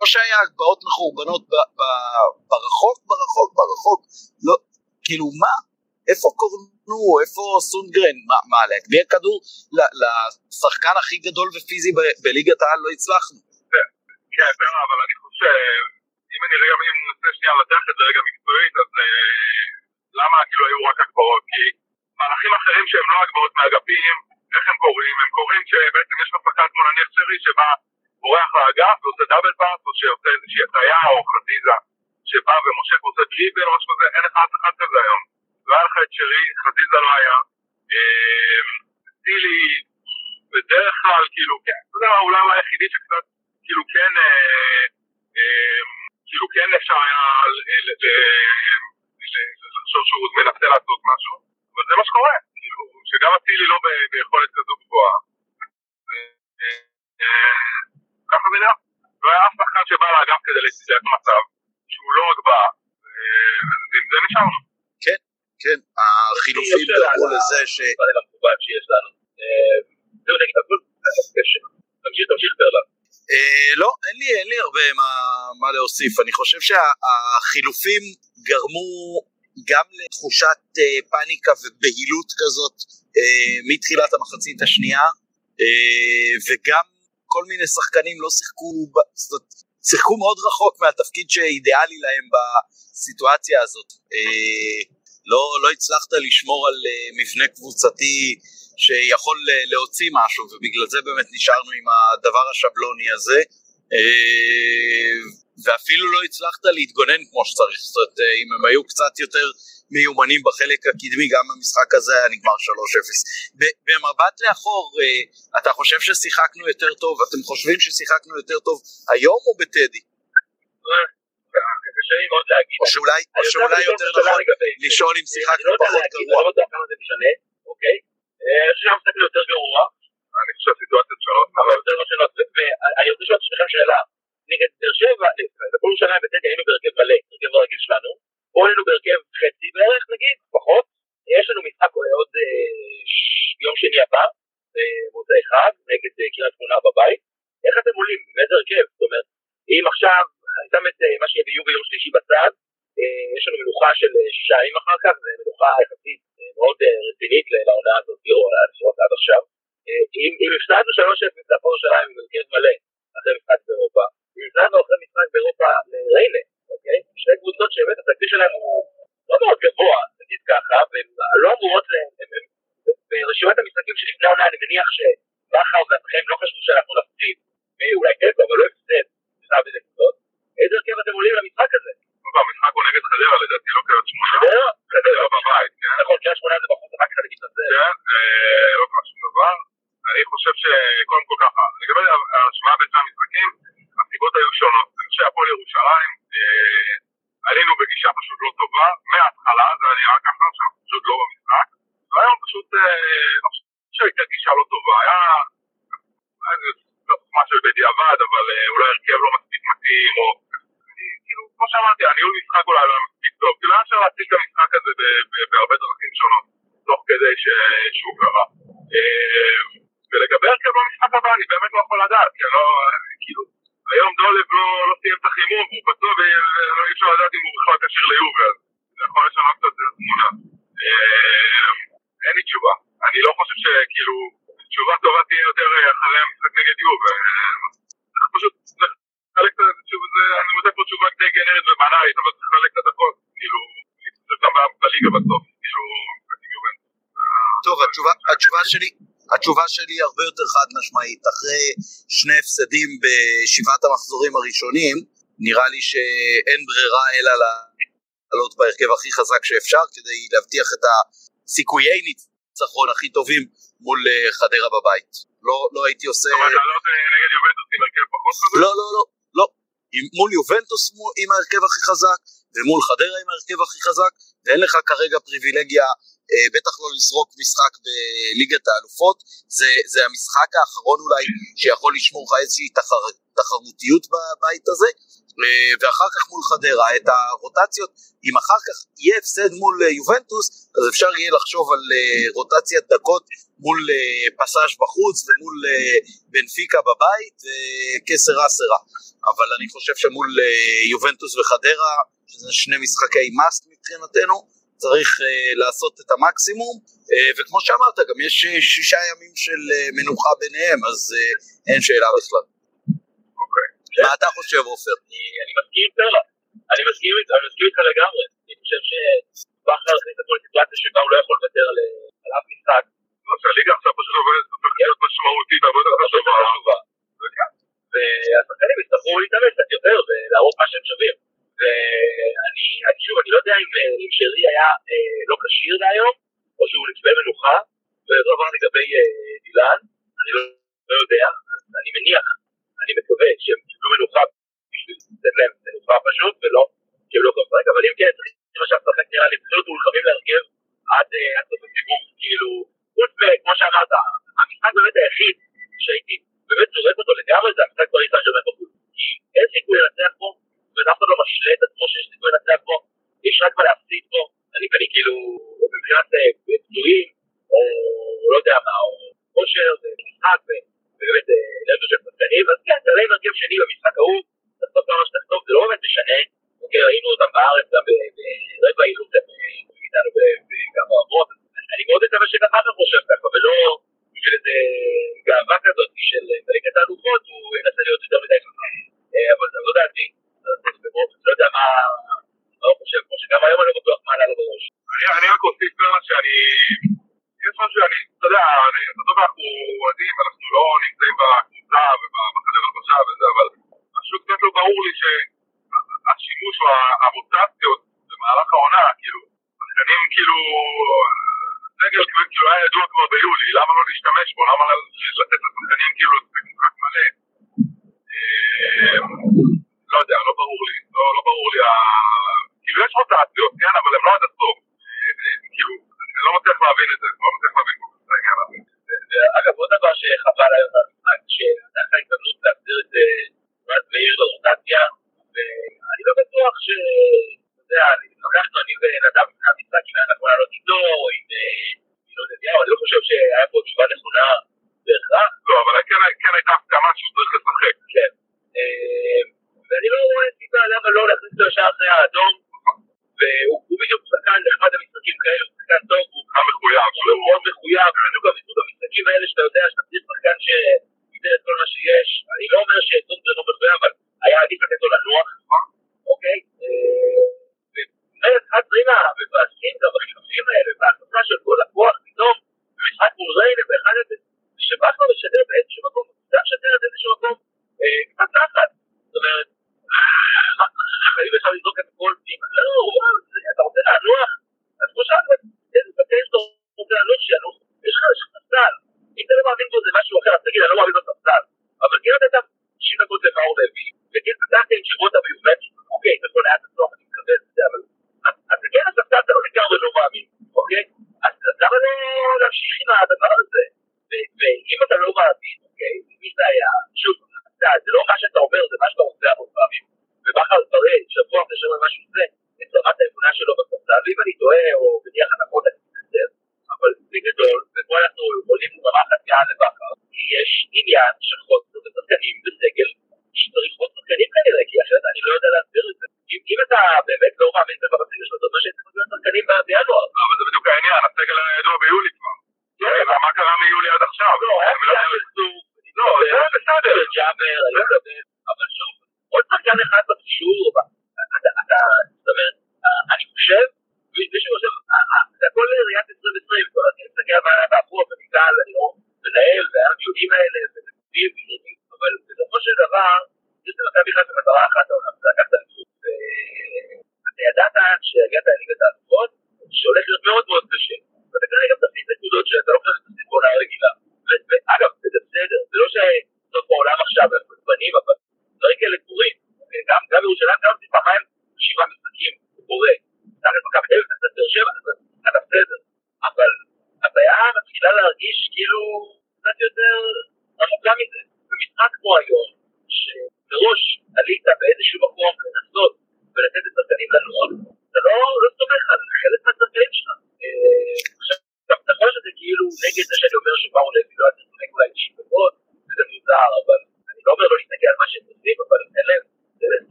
לא שהיה הגבהות מחורבנות ב- ב- ברחוק ברחוק ברחוק, לא, כאילו מה? איפה קורנו, איפה סונגרן, מה, מה להגביה כדור? לשחקן הכי גדול ופיזי ב- בליגת העל לא הצלחנו. כן, בסדר, אבל אני חושב, אם אני רגע, אם ננסה שנייה לתח את זה רגע מקצועית, אז אה, למה כאילו היו רק הגברות? כי מהלכים אחרים שהם לא הגברות מאגפים, איך הם קורים? הם קורים שבעצם יש לך שחקן כמו נניח שרי שבא, בורח לאגף ועושה דאבל פאס, או שעושה איזושהי הטעיה או חזיזה, שבא ומושך ועושה דריבל או משהו כזה, אין לך אף אחד כזה היום. לא היה לך את שרי, חזיזה לא היה. אה, טילי, בדרך כלל, כאילו, כן, אתה יודע, הוא היחידי שקצת, כאילו, כן, אה, אה, כאילו, כן אפשר היה לחשוב שהוא מנסה לעשות משהו, אבל זה מה שקורה, כאילו, שגם אצילי לא ביכולת כזו גבוהה. אה, ככה זה נראה. לא היה אף שחקן שבא לאגף כדי לצאת מצב שהוא לא רק בא, אה, ועם זה נשארנו. כן, החילופים גרמו לזה ש... אה. אה, לא, אין לי, אין לי הרבה מה, מה להוסיף. אני חושב שהחילופים גרמו גם לתחושת אה, פאניקה ובהילות כזאת אה, מתחילת המחצית השנייה, אה, וגם כל מיני שחקנים לא שיחקו, זאת אומרת, שיחקו מאוד רחוק מהתפקיד שאידיאלי להם בסיטואציה הזאת. לא, לא הצלחת לשמור על מבנה קבוצתי שיכול להוציא משהו, ובגלל זה באמת נשארנו עם הדבר השבלוני הזה. ואפילו לא הצלחת להתגונן כמו שצריך, זאת אומרת אה, אם הם היו קצת יותר מיומנים בחלק הקדמי גם המשחק הזה היה נגמר 3-0. ב- במבט לאחור אה, אתה חושב ששיחקנו יותר טוב, אתם חושבים ששיחקנו יותר טוב היום או בטדי? קשה לי מאוד להגיד. או שאולי, או יותר נכון. לשאול אם אני שיחקנו לא יודע פחות להגיד, גרוע. אני לא יודע כמה זה משנה, אוקיי? אה, אני חושב משחקים יותר גרוע, אני חושב שהסיטואציות שונות, אבל יותר לא שאלות. ואני רוצה לשאול את שניכם שאלה. נגד באר שבע, בפועל ירושלים בטדי היינו בהרכב מלא, הרכב הרגיל שלנו. פה היינו בהרכב חצי בערך נגיד, פחות. יש לנו משחק עוד אה, יום שני הבא, במוצאי חג, נגד אה, קריית שמונה בבית. איך אתם עולים? עם איזה הרכב? זאת אומרת, אם עכשיו, אני שם את אה, מה שיהיה ביובי יום שלישי בצד, יש לנו מנוחה של שישה ימים אחר כך, זו מנוחה יחסית מאוד רצינית לעונה הזאת, או לפחות עד עכשיו. אם הפסדנו 3-0 להפועל ירושלים עם הרכב מלא אחרי משחק באירופה, אם הפסדנו אחרי משחק באירופה לריינה, אוקיי? שתי קבוצות שבאמת התקציב שלהם הוא לא מאוד גבוה, נגיד ככה, והן לא אמורות, ל- הם- הם- ברשימת המשחקים שלפני העונה אני מניח שבכר ואחרים לא חשבו שאנחנו נפסיד, אה, אולי תיקו, אבל לא הפסד, סתם איזה קבוצות. איזה הרכב אתם עולים למשחק הזה? המשחק הוא נגד חדרה לדעתי, לא קריית שמונה. חדרה? חדרה בבית, כן? נכון, קריית שמונה זה בחוץ, רק חלק מתנצל. כן, אה, לא קרה שום דבר. אני חושב שקודם כל ככה, לגבי ההשוואה בין שני המשחקים, הסיבות היו שונות. אני חושב שהפועל ירושלים, אה, עלינו בגישה פשוט לא טובה, מההתחלה, זה היה נראה ככה, שאנחנו פשוט לא במשחק. והיום פשוט, אה, לא חושב שהייתה גישה לא טובה, היה... היה איזה חוכמה של בדיעבד, אבל אה, אולי הרכב לא מספיק מתאים, או... אני, כאילו, כמו שאמרתי, הניהול משחק אולי לא היה מספיק טוב. כאילו, היה אפשר להציג את המשחק הזה ב- ב- בהרבה דרכים שונות, תוך כדי ש- שהוא קרה. אה, ולגבי הרכב במשחק הבא, אני באמת לא יכול לדעת, כי אני לא... כאילו, היום דולב לא לא סיים את החימום, והוא פצוע ואי אפשר לדעת אם הוא בכלל כשיר ליובל, אז זה יכול לשנות קצת את התמונה. אה, אין לי תשובה. אני לא חושב שכאילו, תשובה טובה תהיה יותר אה, אחרי המשחק נגד יובל. אה, צריך פשוט לחלק את זה, שוב, זה, אני נותן פה תשובה די גנרית ובנאלית, אבל צריך לחלק את הדקות, כאילו, להתחשב גם ב- בליגה בסוף, כאילו, משחק עם יובל. טוב, התשובה, התשובה שלי, התשובה שלי היא הרבה יותר חד משמעית. אחרי שני הפסדים בשבעת המחזורים הראשונים, נראה לי שאין ברירה אלא לעלות בהרכב הכי חזק שאפשר כדי להבטיח את הסיכויי ניצחון הכי טובים מול אה, חדרה בבית. לא, לא הייתי עושה... זאת אומרת, לעלות אה, נגד יובנטוס עם הרכב פחות חזק? לא, לא, לא, לא. מול יובנטוס עם ההרכב הכי חזק, ומול חדרה עם ההרכב הכי חזק, ואין לך כרגע פריבילגיה, אה, בטח לא לזרוק משחק בליגת האלופות, זה, זה המשחק האחרון אולי שיכול לשמור לך איזושהי תחר, תחרותיות בבית הזה, אה, ואחר כך מול חדרה, את הרוטציות, אם אחר כך יהיה הפסד מול אה, יובנטוס, אז אפשר יהיה לחשוב על אה, רוטציית דקות מול אה, פסאז' בחוץ ומול אה, בנפיקה בבית וקסר אסרה. אבל אני חושב שמול אה, יובנטוס וחדרה, שזה שני משחקי מאסט מבחינתנו, צריך אה, לעשות את המקסימום, אה, וכמו שאמרת, גם יש אה, שישה ימים של אה, מנוחה ביניהם, אז אה, אין שאלה בכלל. מה אתה חושב, עופר? אני אני מסכים עם פרלה, אני מסכים איתך, אני מסכים איתך לגמרי. אני חושב שבכר הכניס הכל לסיטואציה שבה הוא לא יכול לוותר על אף משחק. לא, שהליגה עכשיו פשוט עובדת, הופכת להיות משמעותית חשובה. חשובה. והשחקנים יצטרכו להתאמץ קצת יותר ולהראות מה שהם שווים. ואני, שוב, אני לא יודע אם, אה, אם שרי היה אה, לא כשיר להיום, או שהוא קיבל מנוחה, וזה דבר לגבי אה, דילן, אני לא, לא יודע, אני מניח, אני מקווה שהם קיבלו מנוחה בשביל לתת להם מנוחה פשוט, ולא קיבלו גם רגע, אבל אם כן, צריכים עכשיו לשחק נראה לי, פשוט מולחמים להרכב אה, עד סוף הסיבוב, כאילו, חוץ מכמו שאמרת, המשחק באמת היחיד שהייתי באמת זורק אותו לגמרי, זה המשחק בריצה של בחוץ, כי אין סיכוי לנצח פה ואף אחד לא משלה את עצמו שיש סיכוי לנצח בו, יש רק מה להפסיד בו, אני ואני כאילו, מבחינת אה, פצועים, או לא יודע מה, או כושר, זה משחק, ובאמת אה, לב של פצעים, אז כן, זה לב הרכב שני במשחק ההוא,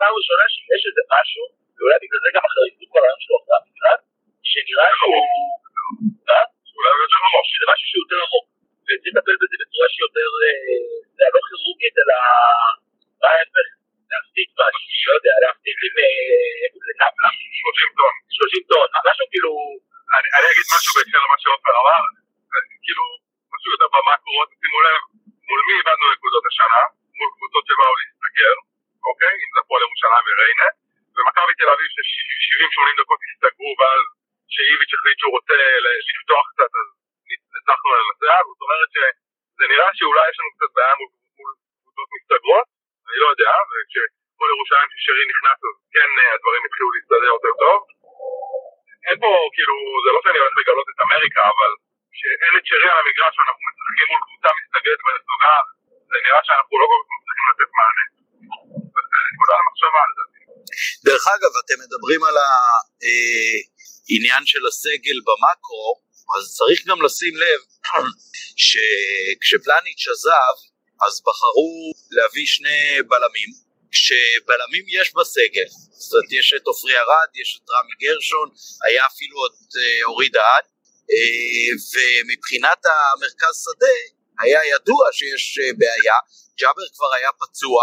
פעם ראשונה שיש איזה משהו, ואולי בגלל זה גם החריפות ברעיון שלו אחרי המשרד, שנראה שהוא... לא. אה? אולי הוא יותר עמוק. זה משהו שהוא יותר עמוק. וצריך לטפל בזה בצורה שיותר... אה, זה לא כירורגית, אלא... מה ההפך? להפסיק משהו, לא יודע, להפסיק עם... זה 30 טון. 30 טון, משהו כאילו... אני אגיד משהו בהקשר למה שעופר אמר, כאילו, משהו יותר במקרו, שימו לב, מול מי איבדנו נקודות השנה, מול קבוצות שבאו להסתגר, אוקיי? אם זה הפועל ירושלים וריינה, ומכבי תל אביב ש-70-80 דקות הסתגרו, ואז שאיביץ' החליט שהוא רוצה לפתוח קצת, אז הצלחנו לנצח, זאת אומרת שזה נראה שאולי יש לנו קצת בעיה מול קבוצות מסתגרות, אני לא יודע, וכשפועל ירושלים ששרי נכנס, אז כן הדברים התחילו להסתדר יותר טוב. אין פה, כאילו, זה לא שאני הולך לגלות את אמריקה, אבל כשאין את שרי על המגרש ואנחנו משחקים מול קבוצה מסתגרת ונסוגה, זה נראה שאנחנו לא כל כך מצליחים לתת מענה. נקודה למחשבה זה. דרך אגב, אתם מדברים על העניין של הסגל במקרו, אז צריך גם לשים לב שכשפלניץ' עזב, אז בחרו להביא שני בלמים, כשבלמים יש בסגל, זאת אומרת יש את עופרי ארד, יש את רמי גרשון, היה אפילו את אה, אורי דהן, אה, ומבחינת המרכז שדה היה ידוע שיש אה, בעיה, ג'אבר כבר היה פצוע,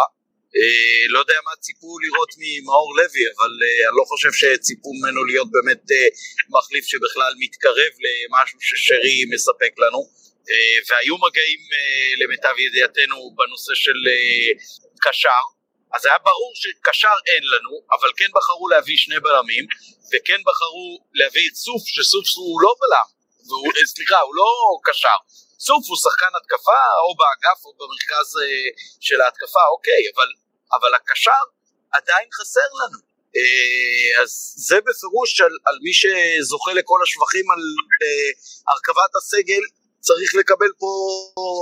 לא יודע מה ציפו לראות ממאור לוי, אבל אני לא חושב שציפו ממנו להיות באמת מחליף שבכלל מתקרב למשהו ששרי מספק לנו, והיו מגעים למיטב ידיעתנו בנושא של קשר, אז היה ברור שקשר אין לנו, אבל כן בחרו להביא שני בלמים, וכן בחרו להביא את סוף, שסוף הוא לא בלם, והוא, סליחה, הוא לא קשר. סוף הוא שחקן התקפה, או באגף או במרכז אה, של ההתקפה, אוקיי, אבל, אבל הקשר עדיין חסר לנו. אה, אז זה בפירוש על, על מי שזוכה לכל השבחים על אה, הרכבת הסגל, צריך לקבל פה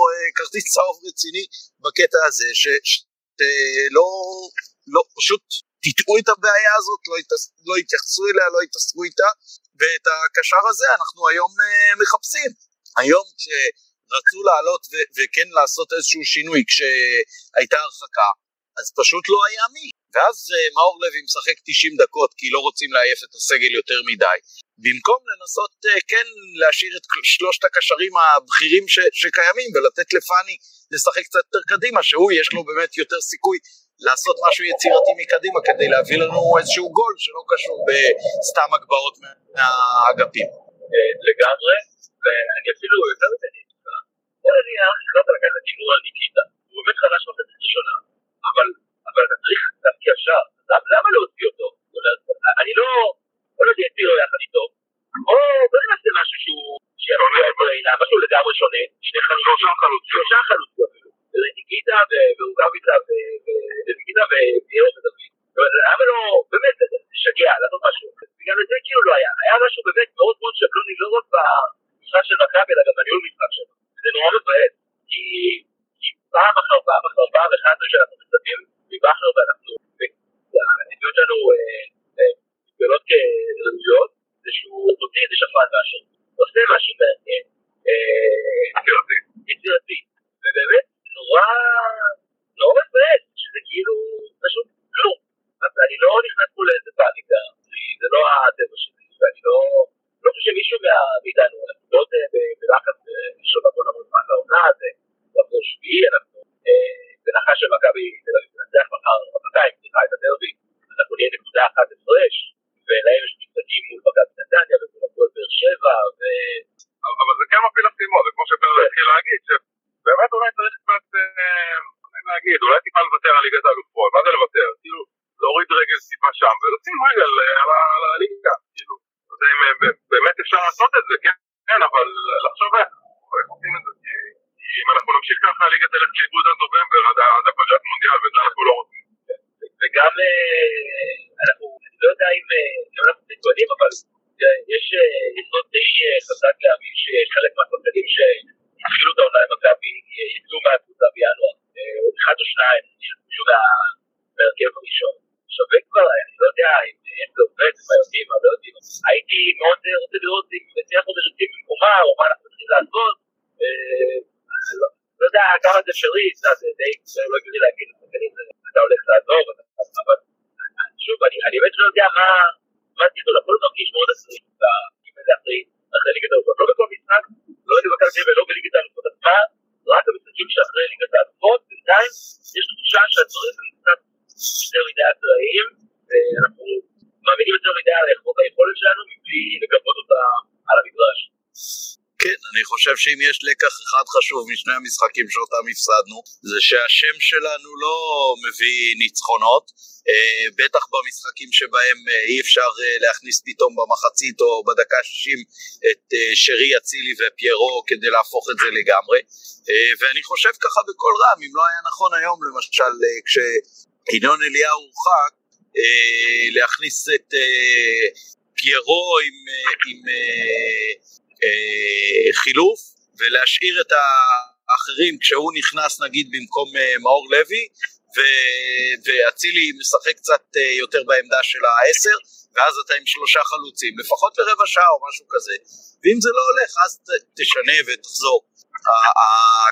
אה, כרטיס צהוב רציני בקטע הזה, שלא, לא, פשוט תטעו את הבעיה הזאת, לא, התעס, לא התייחסו אליה, לא התעסקו איתה, ואת הקשר הזה אנחנו היום uh, מחפשים. היום כשרצו לעלות ו- וכן לעשות איזשהו שינוי כשהייתה הרחקה, אז פשוט לא היה מי. ואז uh, מאור לוי משחק 90 דקות כי לא רוצים לעייף את הסגל יותר מדי. במקום לנסות uh, כן להשאיר את שלושת הקשרים הבכירים ש- שקיימים ולתת לפאני לשחק קצת יותר קדימה, שהוא יש לו באמת יותר סיכוי לעשות משהו יצירתי מקדימה כדי להביא לנו איזשהו גול שלא קשור בסתם הגבהות מהאגפים. לגמרי, ואני אפילו יותר איתך, בוא נניח, החלטת לקחת הימור על ניקיטה, הוא באמת חלש בחצי ראשונה, אבל אתה צריך להפקיע שער, למה להוציא אותו? אני לא, בוא נגיד לו יחד איתו, או בוא נעשה משהו שהוא, משהו לגמרי שונה, שני חלוצים, שלושה חלוצים. אפילו. לניקיטה ורוגביצה וניקיטה ואירו ודוד. למה לא, באמת, לשגע, לעשות משהו. בגלל זה כאילו לא היה. היה משהו באמת מאוד מאוד שבלוני, לא רק במשחק של מכבי, אלא גם בניהול משחק שלו. זה נורא מבאס. כי פעם אחר פעם אחר פעם, אחד הדברים שאנחנו מצפים מבכר ואנחנו, הנסיעות שלנו מתגלות כראויות, זה שהוא מוציא איזה שפן מהשם. עושה משהו מעניין. יצירתי. ובאמת, נורא, נורא מבאס, שזה כאילו פשוט כלום. אז אני לא נכנס פה לאיזה פאניקה, זה לא הטבע שלי, ואני לא, לא חושב שמישהו מאיתנו, אנחנו לא בלחץ, יש עוד המון המון זמן לעונה, זה כבר שביעי, אנחנו בהנחה שמכבי תל אביב תנצח מחר, מחרתיים, סליחה, את הדרבי, אנחנו נהיה נקודה אחת הפרש, ולהם יש משחקים מול מכבי נתניה ומול הפועל באר שבע, ו... אבל זה כן מפיל אסימון, זה כמו שפרל התחיל להגיד, באמת אולי צריך קצת, להגיד, אולי טיפה לוותר על ליגת האלופות, מה זה לוותר? כאילו, להוריד רגל טיפה שם ולשים רגל על הליגה, כאילו, לא יודע אם באמת אפשר לעשות את זה, כן, אבל לחשוב איך, איך עושים את זה, כי אם אנחנו נמשיך ככה, הליגה תלך לאיבוד עד נובמבר, עד הפג'ת מונדיאל, וזה אנחנו לא רוצים. וגם, אנחנו, אני לא יודע אם אנחנו מתכוננים, אבל יש יסוד די חזק להאמין שחלק מהשחקנים שהתחילו את העונה למכבי יצאו מהקבוצה בינואר, אחד או שניים, יצאו מהרכב הראשון. שווה כבר, אני לא יודע אם זה עובד, מה יודעים, מה לא יודעים. הייתי מאוד רוצה לראות אם נצליח עוד רצים במקומה, או מה אנחנו צריכים לעשות. לא יודע כמה זה אפשרי, זה די, לא הגיוני להגיד, אתה הולך לעזור, אבל שוב, אני באמת לא יודע מה, מה תכנון, הכל מרגיש מאוד עצמי, אחרי ליגת האלופות, לא בכל משחק, לא במכבי תל ולא בליגת האלופות עצמה, רק המשחקים שאחרי ליגת האלופות, בינתיים יש תחושה שהדברים הם קצת יותר מדי אקראיים, ואנחנו מאמינים יותר מדי על היכולת שלנו מבלי לגבות אותה על המגרש. אני חושב שאם יש לקח אחד חשוב משני המשחקים שאותם הפסדנו, זה שהשם שלנו לא מביא ניצחונות, אה, בטח במשחקים שבהם אה, אי אפשר אה, להכניס פתאום במחצית או בדקה 60 את שרי אצילי ופיירו כדי להפוך את זה לגמרי, ואני חושב ככה בקול רם, אם לא היה נכון היום למשל כשינון אליהו הורחק, להכניס את פיירו עם, עם חילוף ולהשאיר את האחרים כשהוא נכנס נגיד במקום מאור לוי ואצילי משחק קצת אה, יותר בעמדה של העשר, ואז אתה עם שלושה חלוצים, לפחות לרבע שעה או משהו כזה, ואם זה לא הולך אז תשנה ותחזור.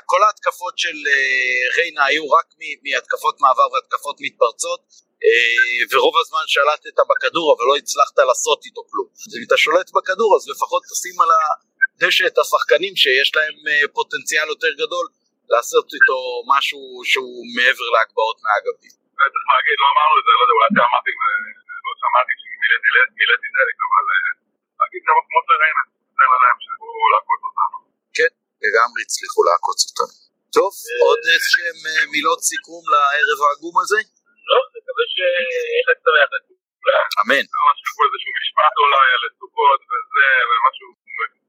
כל ההתקפות של אה, ריינה היו רק מהתקפות מעבר והתקפות מתפרצות, אה, ורוב הזמן שלטת בכדור אבל לא הצלחת לעשות איתו כלום. אז אם אתה שולט בכדור אז לפחות תשים על הדשא את השחקנים שיש להם פוטנציאל יותר גדול לעשות איתו משהו שהוא מעבר להגבהות מהאגפים. צריך להגיד, לא אמרנו את זה, לא יודע, אולי אתה אמרתי, לא שמעתי שמילאתי דלק, אבל אה, להגיד כמה כמו לריינה, תן להם שיכולו לעקוץ אותנו. כן, לגמרי הצליחו לעקוץ אותנו. טוב, עוד איזשהם אה, מילות סיכום לערב העגום הזה? לא, נקווה שיהיה חג שמח לכולם. אמן. ממש כתבו איזשהו משפט אולי על סוכות וזה, ומשהו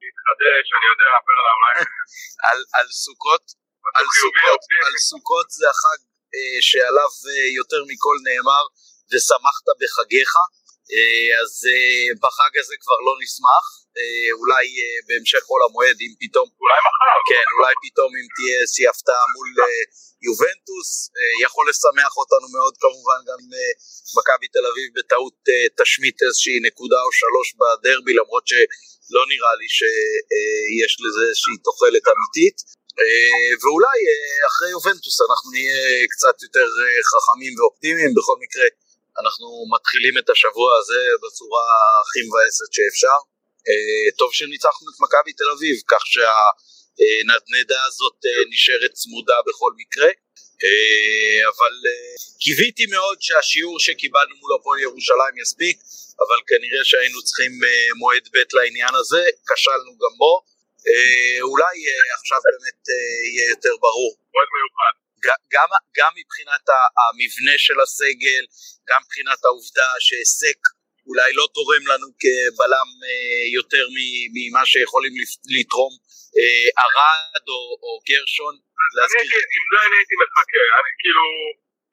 מתחדש, אני יודע, פרלה אולי. על סוכות על סוכות, על סוכות זה החג אה, שעליו אה, יותר מכל נאמר ושמחת בחגיך אה, אז אה, בחג הזה כבר לא נשמח. אה, אולי אה, בהמשך חול המועד אם פתאום אולי מחר. כן אולי פתאום אם תהיה איזושהי הפתעה מול אה, יובנטוס. אה, יכול לשמח אותנו מאוד כמובן גם אה, מכבי תל אביב בטעות אה, תשמיט איזושהי נקודה או שלוש בדרבי למרות שלא נראה לי שיש אה, לזה איזושהי תוחלת אמיתית. אה, ואולי אה, אחרי יובנטוס אנחנו נהיה קצת יותר אה, חכמים ואופטימיים, בכל מקרה אנחנו מתחילים את השבוע הזה בצורה הכי מבאסת שאפשר. טוב שניצחנו את מכבי תל אביב, כך שהנדנדה הזאת נשארת צמודה בכל מקרה. אבל קיוויתי מאוד שהשיעור שקיבלנו מול הפועל ירושלים יספיק, אבל כנראה שהיינו צריכים מועד ב' לעניין הזה, כשלנו גם בו. אה, אולי אה, עכשיו באמת אה, יהיה יותר ברור. מועד מיוחד. גם, גם מבחינת המבנה של הסגל, גם מבחינת העובדה שהיסק אולי לא תורם לנו כבלם יותר ממה שיכולים לתרום ארד או, או גרשון. להזכיר. עם זה אני הייתי מחכה, אני כאילו...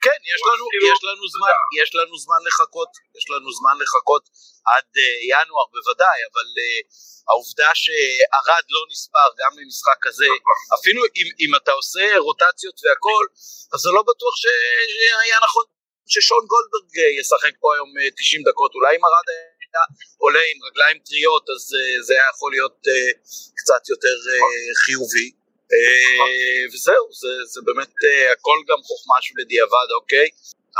כן, יש לנו, כאילו, יש לנו זמן, יש לנו זמן לחכות, יש לנו זמן לחכות עד uh, ינואר בוודאי, אבל uh, העובדה שערד לא נספר גם במשחק כזה, אפילו אם, אם אתה עושה רוטציות והכל, אז זה לא בטוח שהיה נכון ששון גולדברג אה, ישחק פה היום 90 דקות, אולי אם ארד היה עולה עם רגליים טריות אז uh, זה היה יכול להיות uh, קצת יותר uh, חיובי. אה, וזהו, זה, זה באמת אה, הכל גם חוכמה שבדיעבד, אוקיי?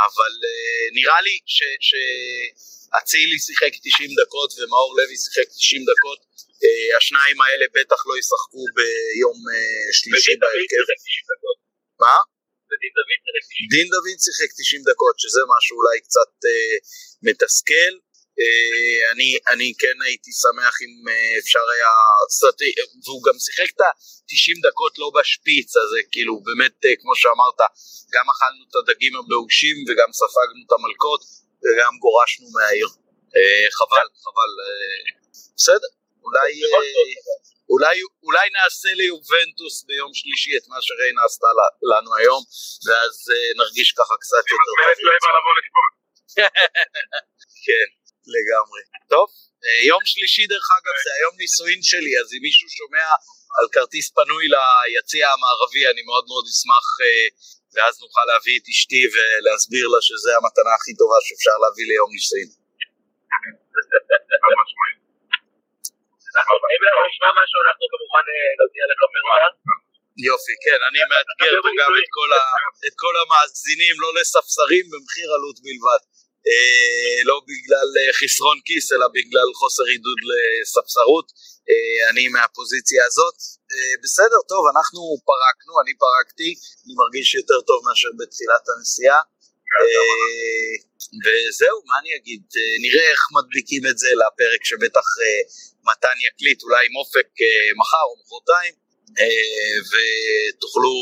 אבל אה, נראה לי שאצילי שיחק 90 דקות ומאור לוי שיחק 90 דקות, השניים האלה בטח לא ישחקו ביום שלישי בהרכב. מה? דין דוד שיחק 90 דקות, שזה משהו אולי קצת מתסכל. אה, אני, אני כן הייתי שמח אם אה, אפשר היה, והוא גם שיחק את ה-90 דקות לא בשפיץ, אז כאילו באמת אה, כמו שאמרת, גם אכלנו את הדגים הבאושים וגם ספגנו את המלקות וגם גורשנו מהעיר. חבל, חבל, בסדר, אולי, אולי, אולי נעשה ליובנטוס ביום שלישי את מה שריינה עשתה לנו היום, ואז נרגיש ככה קצת יותר כן. לגמרי. טוב, אה, יום שלישי דרך אגב זה היום נישואין שלי, אז אם מישהו שומע על כרטיס פנוי ליציע המערבי אני מאוד מאוד אשמח אה, ואז נוכל להביא את אשתי ולהסביר לה שזה המתנה הכי טובה שאפשר להביא ליום נישואין. יופי, כן, אני מאתגר גם את כל המאזינים לא לספסרים במחיר עלות בלבד. אה, לא בגלל אה, חסרון כיס אלא בגלל חוסר עידוד לספסרות. אה, אני מהפוזיציה הזאת. בסדר טוב אנחנו פרקנו אני פרקתי. אני מרגיש יותר טוב מאשר בתחילת הנסיעה. וזהו, מה אני אגיד, אה, נראה איך מדביקים את זה לפרק שבטח מתן יקליט, אולי עם אופק מחר או מחרתיים, ותוכלו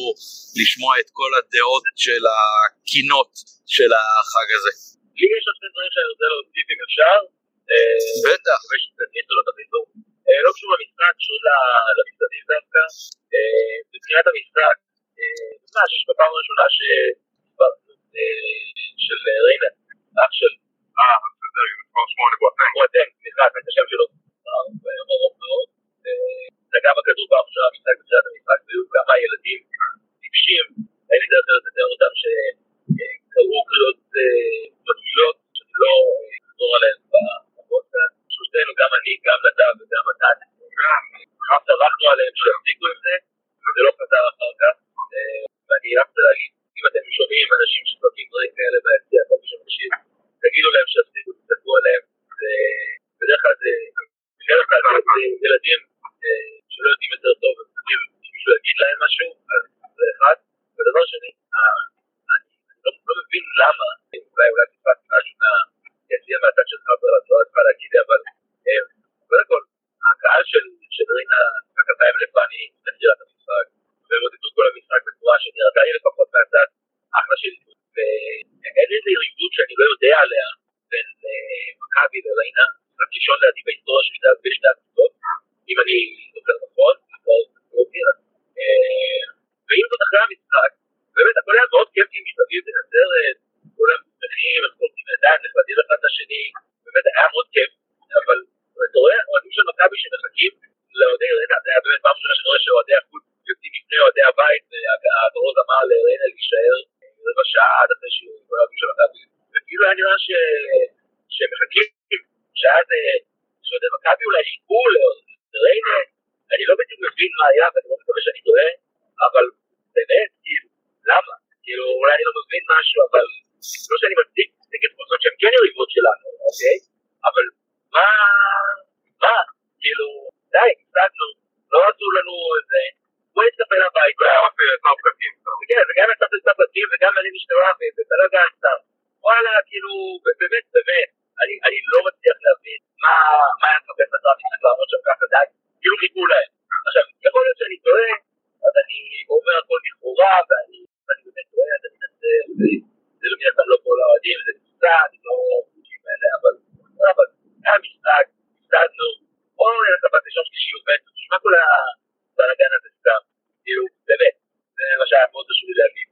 לשמוע את כל הדעות של הקינות של החג הזה. לי יש עוד שני דברים שאני רוצה להוסיף אם אפשר. בטח. לא קשור למשחק, קשור למסעדים דווקא. מבחינת המשחק, ממש בפעם הראשונה של ריינה, אח של... אה, בסדר, מספר שמונה בואטנג. בואטנג, סליחה, את השם שלו. ברור מאוד. נגע בכדור פעם ראשונה במשחק בתחילת המשחק, והיו כמה ילדים טיפשים, אין לי דרך לתאר אותם שקראו קריאות מגעילות, שאני לא אחזור עליהן בפודקאסט. שלושתנו, גם אני, גם נדב וגם מתן, צרחנו עליהם שיפסיקו עם זה, וזה לא חזר אחר כך. ואני רק רוצה להגיד, אם אתם שומעים אנשים שצועקים דברים כאלה ביציע, כל מי שמקשיב, תגידו להם שיפסיקו, תצעקו עליהם. בדרך כלל זה, בדרך כלל ילדים האוהדים, זה קבוצה, אני לא חושבים האלה, אבל היה משחק, הפסדנו, בואו נלך לבת ראשון שלישיות בעצם, תשמע כל הבלאגן הזה סתם, כאילו, באמת, זה מה שהיה מאוד חשוב לי להגיד,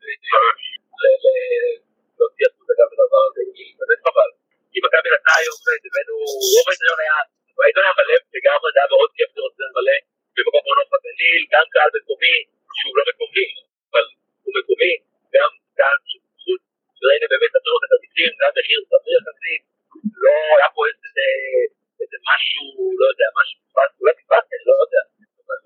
להוציא החוצה גם בדבר הזה, באמת חבל. כי מכבי נתנה היום, הבאנו, רוב ההיתריון היה, ההיתריון היה מלא, וגם זה היה מאוד כיף לראות את זה מלא, במקום מאוד נוף בגליל, גם קהל מקומי, שהוא לא מקומי, אבל הוא מקומי, גם קהל חוץ, ראינו באמת נתנו את הכרטיסים, גם מחיר סביר יחסית, לא היה פה איזה משהו, לא יודע, משהו, אולי פספסתי, אני לא יודע, אבל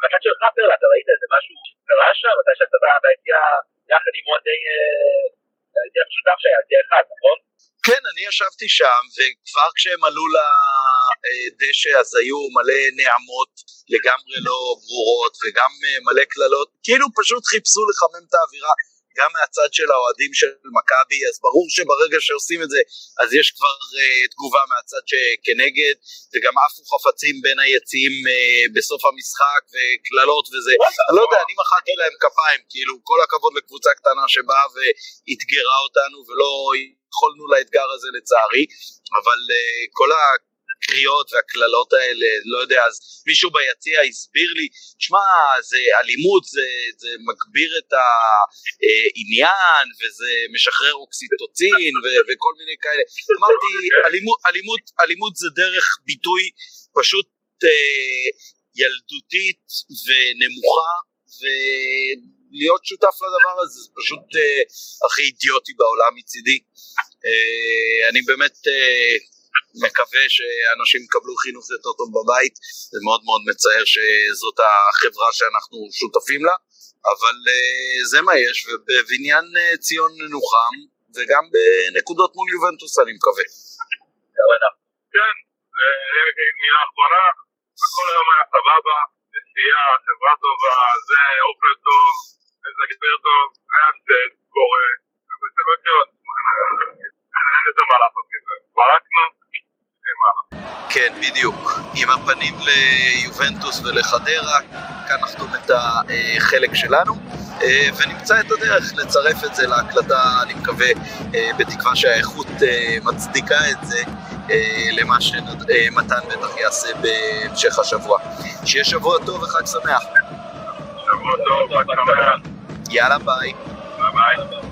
בצד שלך פרלה, אתה ראית איזה משהו קרה שם, מתי שאתה ביציאה יחד עם אוהדי, היציאה המשותף שהיה, יציאה אחד, נכון? כן, אני ישבתי שם, וכבר כשהם עלו לדשא אז היו מלא נעמות לגמרי לא ברורות, וגם מלא קללות, כאילו פשוט חיפשו לחמם את האווירה. גם מהצד של האוהדים של מכבי, אז ברור שברגע שעושים את זה, אז יש כבר uh, תגובה מהצד שכנגד, וגם עפו חפצים בין היציעים uh, בסוף המשחק, וקללות וזה. אני לא יודע, אני מחאתי להם כפיים, כאילו, כל הכבוד לקבוצה קטנה שבאה ואתגרה אותנו, ולא יכולנו לאתגר הזה לצערי, אבל uh, כל. הקריאות והקללות האלה, לא יודע, אז מישהו ביציע הסביר לי, שמע, זה אלימות, זה, זה מגביר את העניין, וזה משחרר אוקסיטוצין, ו- וכל מיני כאלה. אמרתי, אלימות, אלימות, אלימות זה דרך ביטוי פשוט אה, ילדותית ונמוכה, ולהיות שותף לדבר הזה זה פשוט אה, הכי אידיוטי בעולם מצידי. אה, אני באמת אה, מקווה שאנשים יקבלו חינוך יותר טוב בבית, זה מאוד מאוד מצער שזאת החברה שאנחנו שותפים לה, אבל uh, זה מה יש, ובבניין uh, ציון נוחם, וגם בנקודות מול יובנטוס אני מקווה. כן, מילה אחרונה, הכל היום היה סבבה, נסיעה, חברה טובה, זה אוכל טוב, איזה גבר טוב, היה סט, קורה. ברקנו, אין מה לעשות. כן, בדיוק. עם הפנים ליובנטוס ולחדרה, כאן נחתום את החלק שלנו, אה, ונמצא את הדרך לצרף את זה להקלטה, אני מקווה, אה, בתקווה שהאיכות אה, מצדיקה את זה, אה, למה שמתן בטח יעשה בהמשך השבוע. שיהיה שבוע טוב וחג שמח. שבוע טוב, שמח. יאללה ביי. ביי ביי.